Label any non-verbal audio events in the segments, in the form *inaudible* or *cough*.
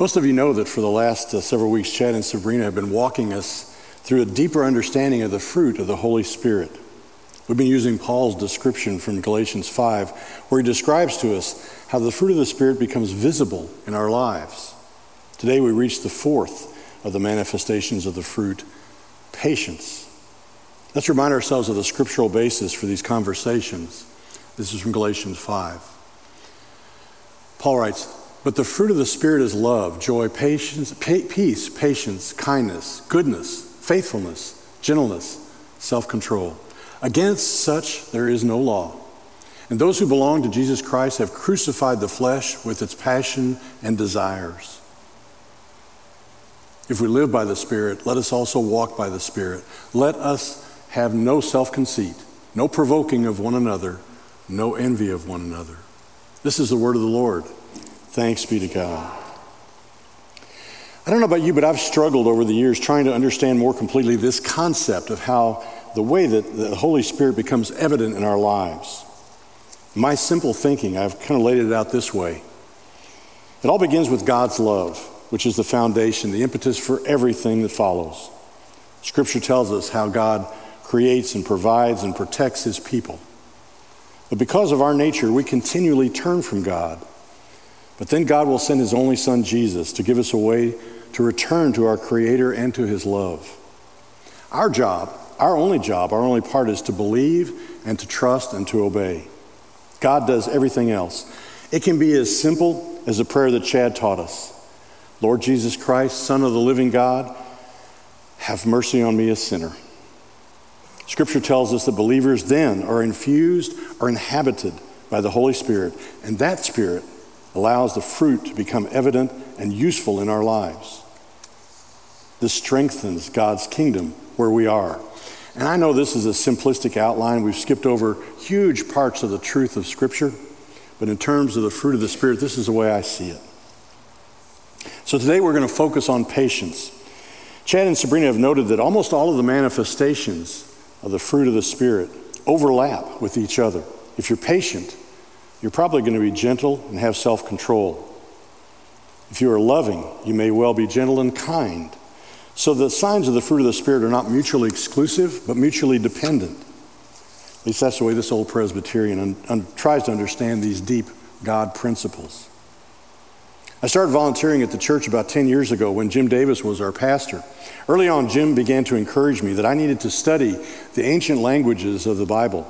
Most of you know that for the last uh, several weeks, Chad and Sabrina have been walking us through a deeper understanding of the fruit of the Holy Spirit. We've been using Paul's description from Galatians 5, where he describes to us how the fruit of the Spirit becomes visible in our lives. Today we reach the fourth of the manifestations of the fruit patience. Let's remind ourselves of the scriptural basis for these conversations. This is from Galatians 5. Paul writes, But the fruit of the Spirit is love, joy, patience, pa- peace, patience, kindness, goodness, faithfulness, gentleness, self control. Against such there is no law. And those who belong to Jesus Christ have crucified the flesh with its passion and desires. If we live by the Spirit, let us also walk by the Spirit. Let us have no self conceit, no provoking of one another, no envy of one another. This is the word of the Lord. Thanks be to God. I don't know about you, but I've struggled over the years trying to understand more completely this concept of how the way that the Holy Spirit becomes evident in our lives. My simple thinking, I've kind of laid it out this way. It all begins with God's love which is the foundation, the impetus for everything that follows. Scripture tells us how God creates and provides and protects his people. But because of our nature, we continually turn from God. But then God will send his only son, Jesus, to give us a way to return to our Creator and to his love. Our job, our only job, our only part is to believe and to trust and to obey. God does everything else. It can be as simple as the prayer that Chad taught us Lord Jesus Christ, Son of the living God, have mercy on me, a sinner. Scripture tells us that believers then are infused or inhabited by the Holy Spirit, and that Spirit allows the fruit to become evident and useful in our lives. This strengthens God's kingdom where we are. And I know this is a simplistic outline. We've skipped over huge parts of the truth of Scripture, but in terms of the fruit of the Spirit, this is the way I see it. So today we're going to focus on patience. Chad and Sabrina have noted that almost all of the manifestations of the fruit of the Spirit overlap with each other. If you're patient, you're probably going to be gentle and have self control. If you are loving, you may well be gentle and kind. So the signs of the fruit of the Spirit are not mutually exclusive, but mutually dependent. At least that's the way this old Presbyterian un- un- tries to understand these deep God principles. I started volunteering at the church about 10 years ago when Jim Davis was our pastor. Early on, Jim began to encourage me that I needed to study the ancient languages of the Bible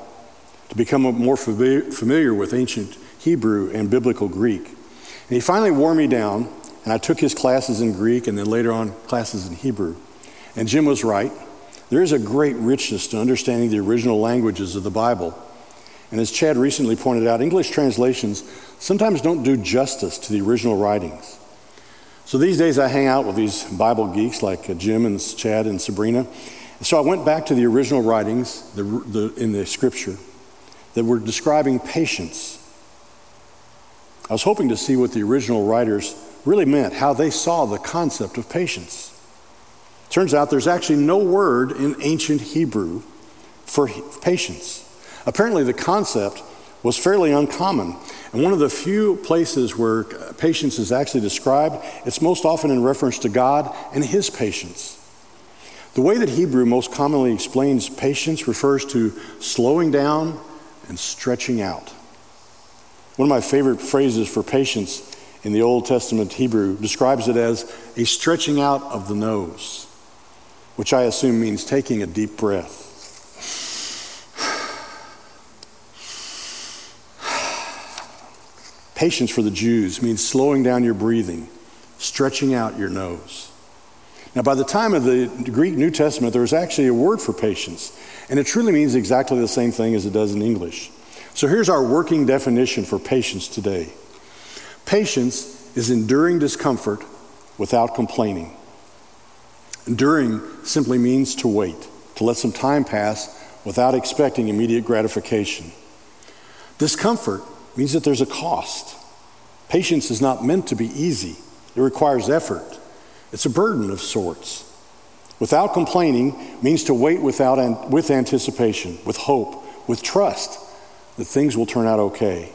to become more familiar with ancient Hebrew and biblical Greek. And he finally wore me down, and I took his classes in Greek and then later on classes in Hebrew. And Jim was right. There is a great richness to understanding the original languages of the Bible. And as Chad recently pointed out, English translations sometimes don't do justice to the original writings. So these days I hang out with these Bible geeks like uh, Jim and Chad and Sabrina. So I went back to the original writings the, the, in the scripture that were describing patience. I was hoping to see what the original writers really meant, how they saw the concept of patience. Turns out there's actually no word in ancient Hebrew for patience. Apparently, the concept was fairly uncommon. And one of the few places where patience is actually described, it's most often in reference to God and His patience. The way that Hebrew most commonly explains patience refers to slowing down and stretching out. One of my favorite phrases for patience in the Old Testament Hebrew describes it as a stretching out of the nose, which I assume means taking a deep breath. *sighs* Patience for the Jews means slowing down your breathing, stretching out your nose. Now, by the time of the Greek New Testament, there was actually a word for patience, and it truly means exactly the same thing as it does in English. So here's our working definition for patience today patience is enduring discomfort without complaining. Enduring simply means to wait, to let some time pass without expecting immediate gratification. Discomfort means that there's a cost. Patience is not meant to be easy, it requires effort. It's a burden of sorts. Without complaining means to wait without, with anticipation, with hope, with trust that things will turn out okay.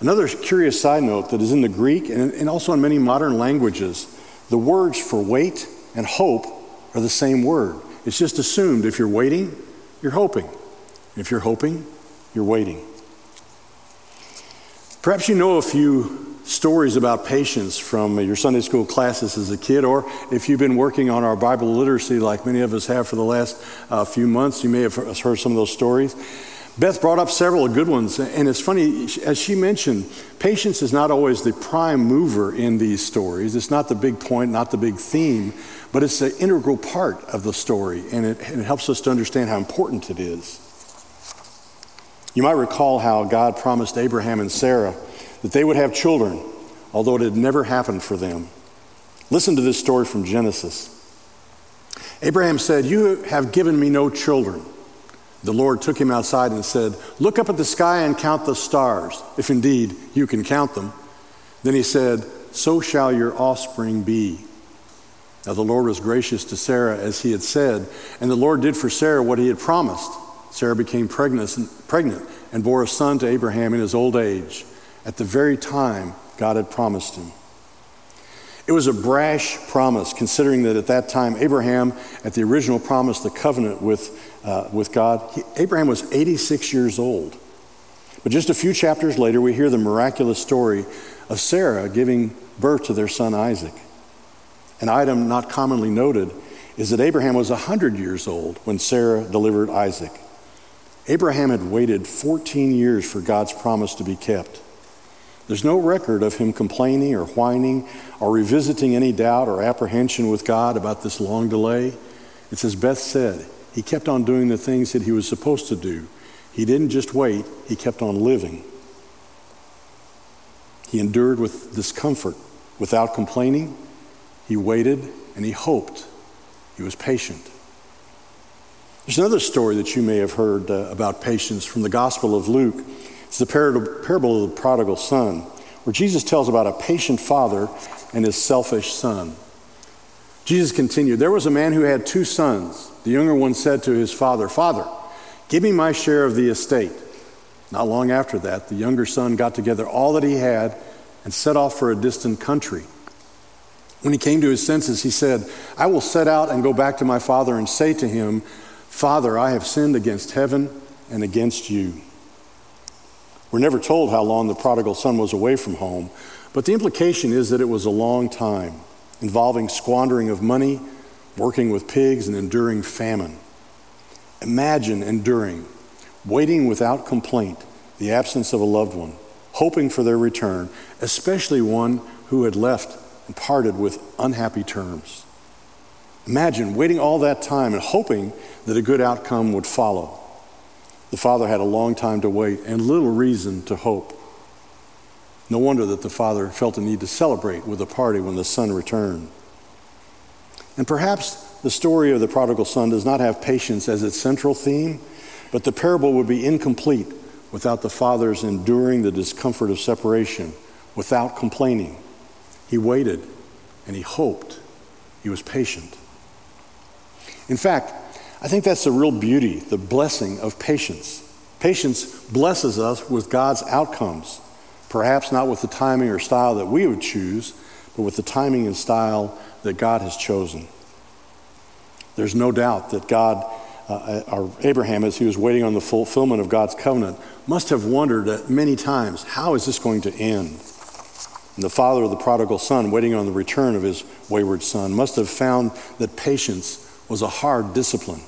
Another curious side note that is in the Greek and, and also in many modern languages, the words for wait and hope are the same word. It's just assumed if you're waiting, you're hoping. If you're hoping, you're waiting. Perhaps you know a few stories about patience from your Sunday school classes as a kid, or if you've been working on our Bible literacy like many of us have for the last uh, few months, you may have heard some of those stories. Beth brought up several good ones, and it's funny, as she mentioned, patience is not always the prime mover in these stories. It's not the big point, not the big theme, but it's an integral part of the story, and it, and it helps us to understand how important it is. You might recall how God promised Abraham and Sarah that they would have children, although it had never happened for them. Listen to this story from Genesis. Abraham said, You have given me no children. The Lord took him outside and said, Look up at the sky and count the stars, if indeed you can count them. Then he said, So shall your offspring be. Now the Lord was gracious to Sarah as he had said, and the Lord did for Sarah what he had promised. Sarah became pregnant and bore a son to Abraham in his old age, at the very time God had promised him. It was a brash promise, considering that at that time, Abraham, at the original promise, the covenant with, uh, with God, he, Abraham was 86 years old. But just a few chapters later, we hear the miraculous story of Sarah giving birth to their son Isaac. An item not commonly noted is that Abraham was 100 years old when Sarah delivered Isaac. Abraham had waited 14 years for God's promise to be kept. There's no record of him complaining or whining or revisiting any doubt or apprehension with God about this long delay. It's as Beth said, he kept on doing the things that he was supposed to do. He didn't just wait, he kept on living. He endured with discomfort without complaining. He waited and he hoped. He was patient. There's another story that you may have heard uh, about patience from the Gospel of Luke. It's the parable of the prodigal son, where Jesus tells about a patient father and his selfish son. Jesus continued There was a man who had two sons. The younger one said to his father, Father, give me my share of the estate. Not long after that, the younger son got together all that he had and set off for a distant country. When he came to his senses, he said, I will set out and go back to my father and say to him, Father, I have sinned against heaven and against you. We're never told how long the prodigal son was away from home, but the implication is that it was a long time, involving squandering of money, working with pigs, and enduring famine. Imagine enduring, waiting without complaint, the absence of a loved one, hoping for their return, especially one who had left and parted with unhappy terms. Imagine waiting all that time and hoping that a good outcome would follow. The father had a long time to wait and little reason to hope. No wonder that the father felt a need to celebrate with a party when the son returned. And perhaps the story of the prodigal son does not have patience as its central theme, but the parable would be incomplete without the father's enduring the discomfort of separation, without complaining. He waited and he hoped. He was patient. In fact, I think that's the real beauty, the blessing of patience. Patience blesses us with God's outcomes, perhaps not with the timing or style that we would choose, but with the timing and style that God has chosen. There's no doubt that God, uh, or Abraham, as he was waiting on the fulfillment of God's covenant, must have wondered at many times, how is this going to end? And the father of the prodigal son, waiting on the return of his wayward son, must have found that patience was a hard discipline.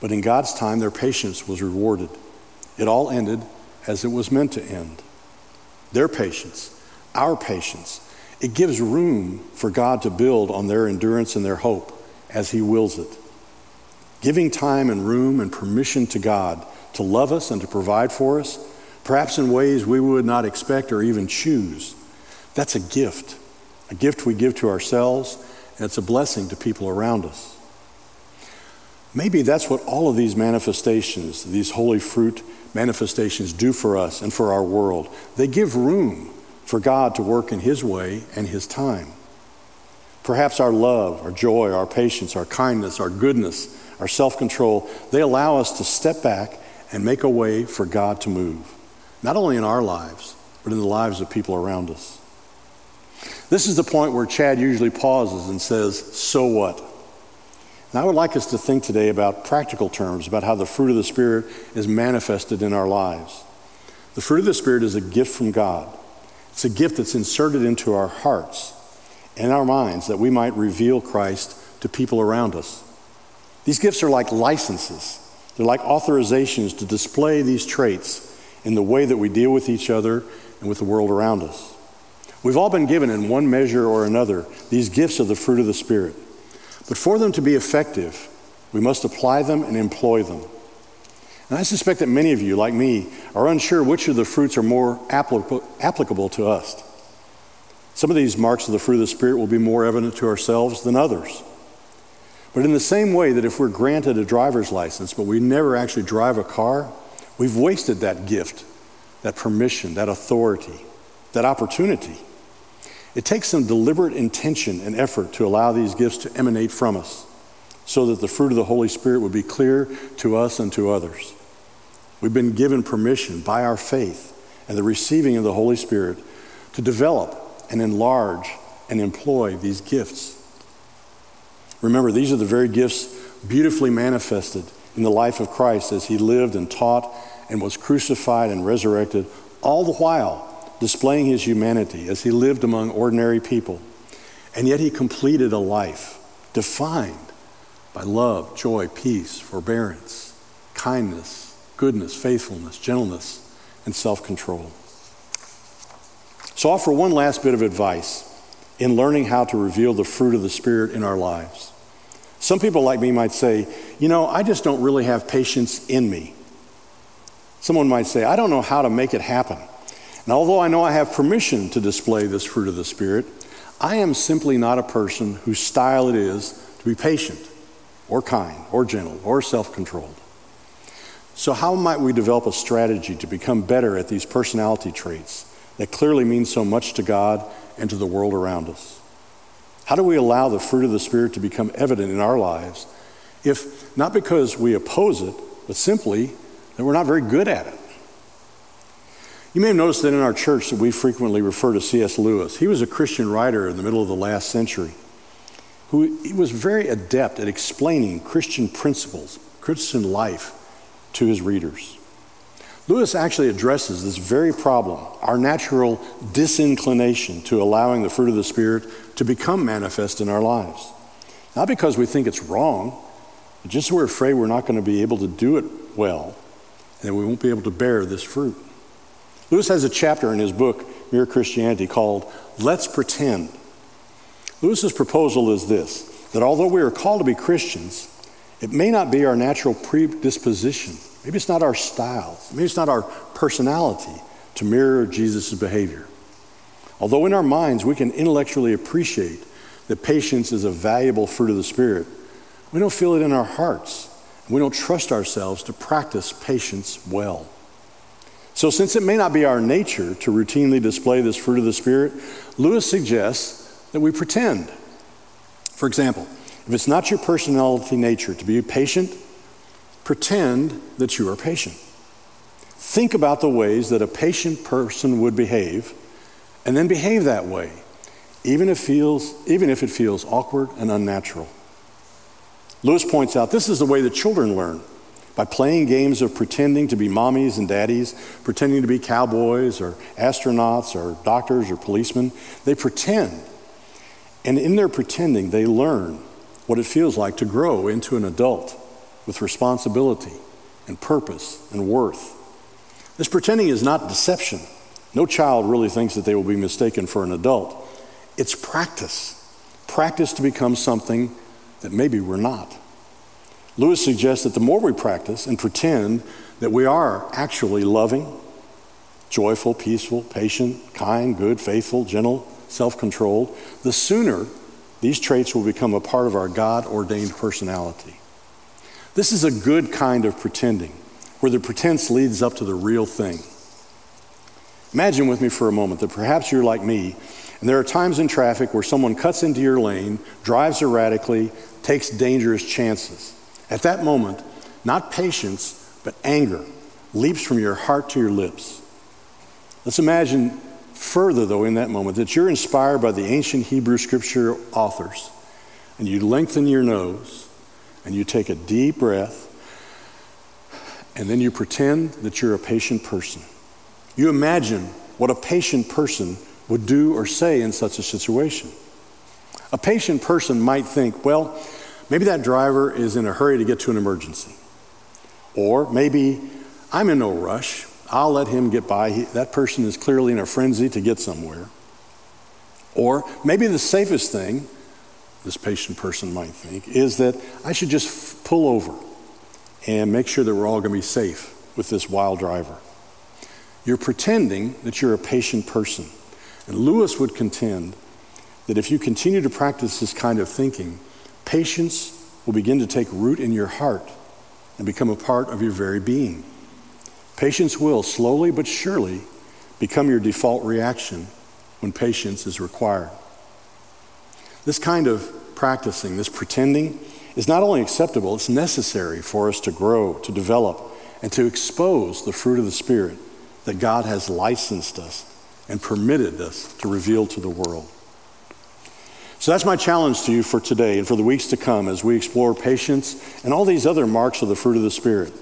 But in God's time, their patience was rewarded. It all ended as it was meant to end. Their patience, our patience, it gives room for God to build on their endurance and their hope as He wills it. Giving time and room and permission to God to love us and to provide for us, perhaps in ways we would not expect or even choose, that's a gift. A gift we give to ourselves, and it's a blessing to people around us. Maybe that's what all of these manifestations, these holy fruit manifestations, do for us and for our world. They give room for God to work in His way and His time. Perhaps our love, our joy, our patience, our kindness, our goodness, our self control, they allow us to step back and make a way for God to move, not only in our lives, but in the lives of people around us. This is the point where Chad usually pauses and says, So what? And I would like us to think today about practical terms about how the fruit of the Spirit is manifested in our lives. The fruit of the Spirit is a gift from God, it's a gift that's inserted into our hearts and our minds that we might reveal Christ to people around us. These gifts are like licenses, they're like authorizations to display these traits in the way that we deal with each other and with the world around us. We've all been given, in one measure or another, these gifts of the fruit of the Spirit. But for them to be effective, we must apply them and employ them. And I suspect that many of you, like me, are unsure which of the fruits are more applicable to us. Some of these marks of the fruit of the Spirit will be more evident to ourselves than others. But in the same way that if we're granted a driver's license, but we never actually drive a car, we've wasted that gift, that permission, that authority, that opportunity. It takes some deliberate intention and effort to allow these gifts to emanate from us so that the fruit of the Holy Spirit would be clear to us and to others. We've been given permission by our faith and the receiving of the Holy Spirit to develop and enlarge and employ these gifts. Remember, these are the very gifts beautifully manifested in the life of Christ as he lived and taught and was crucified and resurrected, all the while displaying his humanity as he lived among ordinary people. And yet he completed a life defined by love, joy, peace, forbearance, kindness, goodness, faithfulness, gentleness, and self control. So, I'll offer one last bit of advice in learning how to reveal the fruit of the Spirit in our lives. Some people like me might say, you know, I just don't really have patience in me. Someone might say, I don't know how to make it happen. And although I know I have permission to display this fruit of the Spirit, I am simply not a person whose style it is to be patient or kind or gentle or self controlled. So, how might we develop a strategy to become better at these personality traits that clearly mean so much to God and to the world around us? How do we allow the fruit of the Spirit to become evident in our lives if not because we oppose it, but simply that we're not very good at it? You may have noticed that in our church that we frequently refer to C.S. Lewis. He was a Christian writer in the middle of the last century who was very adept at explaining Christian principles, Christian life to his readers. Lewis actually addresses this very problem, our natural disinclination to allowing the fruit of the Spirit to become manifest in our lives. Not because we think it's wrong, but just we're afraid we're not going to be able to do it well and we won't be able to bear this fruit. Lewis has a chapter in his book, Mere Christianity, called Let's Pretend. Lewis's proposal is this that although we are called to be Christians, it may not be our natural predisposition. Maybe it's not our style. Maybe it's not our personality to mirror Jesus' behavior. Although in our minds we can intellectually appreciate that patience is a valuable fruit of the Spirit, we don't feel it in our hearts. We don't trust ourselves to practice patience well. So, since it may not be our nature to routinely display this fruit of the Spirit, Lewis suggests that we pretend. For example, if it's not your personality nature to be patient, pretend that you are patient. Think about the ways that a patient person would behave, and then behave that way, even if, feels, even if it feels awkward and unnatural. Lewis points out this is the way that children learn by playing games of pretending to be mommies and daddies, pretending to be cowboys or astronauts or doctors or policemen. They pretend. And in their pretending, they learn what it feels like to grow into an adult with responsibility and purpose and worth. This pretending is not deception. No child really thinks that they will be mistaken for an adult. It's practice. Practice to become something that maybe we're not. Lewis suggests that the more we practice and pretend that we are actually loving, joyful, peaceful, patient, kind, good, faithful, gentle, self controlled, the sooner these traits will become a part of our God ordained personality. This is a good kind of pretending, where the pretense leads up to the real thing. Imagine with me for a moment that perhaps you're like me, and there are times in traffic where someone cuts into your lane, drives erratically, takes dangerous chances. At that moment, not patience, but anger leaps from your heart to your lips. Let's imagine further, though, in that moment, that you're inspired by the ancient Hebrew scripture authors, and you lengthen your nose, and you take a deep breath, and then you pretend that you're a patient person. You imagine what a patient person would do or say in such a situation. A patient person might think, well, maybe that driver is in a hurry to get to an emergency. Or maybe I'm in no rush. I'll let him get by. He, that person is clearly in a frenzy to get somewhere. Or maybe the safest thing, this patient person might think, is that I should just f- pull over and make sure that we're all going to be safe with this wild driver. You're pretending that you're a patient person. And Lewis would contend that if you continue to practice this kind of thinking, patience will begin to take root in your heart and become a part of your very being. Patience will, slowly but surely, become your default reaction when patience is required. This kind of practicing, this pretending, is not only acceptable, it's necessary for us to grow, to develop, and to expose the fruit of the Spirit that God has licensed us and permitted us to reveal to the world. So that's my challenge to you for today and for the weeks to come as we explore patience and all these other marks of the fruit of the Spirit.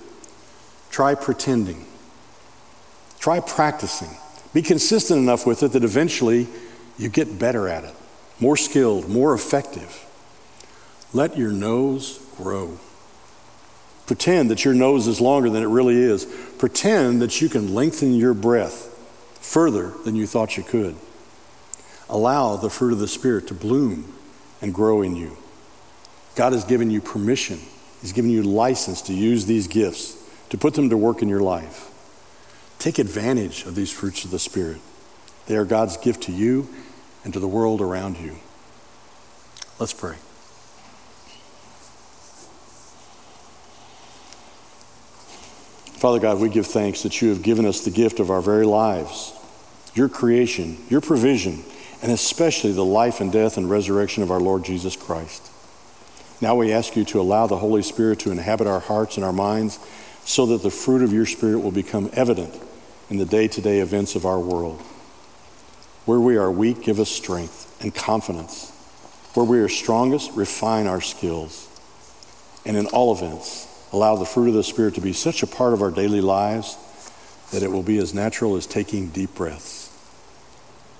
Try pretending, try practicing. Be consistent enough with it that eventually you get better at it, more skilled, more effective. Let your nose grow. Pretend that your nose is longer than it really is. Pretend that you can lengthen your breath further than you thought you could. Allow the fruit of the Spirit to bloom and grow in you. God has given you permission, He's given you license to use these gifts, to put them to work in your life. Take advantage of these fruits of the Spirit. They are God's gift to you and to the world around you. Let's pray. Father God, we give thanks that you have given us the gift of our very lives, your creation, your provision, and especially the life and death and resurrection of our Lord Jesus Christ. Now we ask you to allow the Holy Spirit to inhabit our hearts and our minds so that the fruit of your Spirit will become evident in the day to day events of our world. Where we are weak, give us strength and confidence. Where we are strongest, refine our skills. And in all events, allow the fruit of the Spirit to be such a part of our daily lives that it will be as natural as taking deep breaths.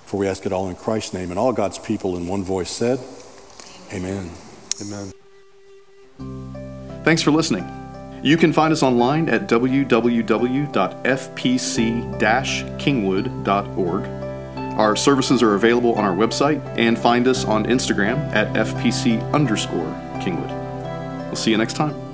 For we ask it all in Christ's name. And all God's people in one voice said, Amen. Amen. Thanks for listening. You can find us online at www.fpc-kingwood.org. Our services are available on our website and find us on Instagram at fpc underscore kingwood. We'll see you next time.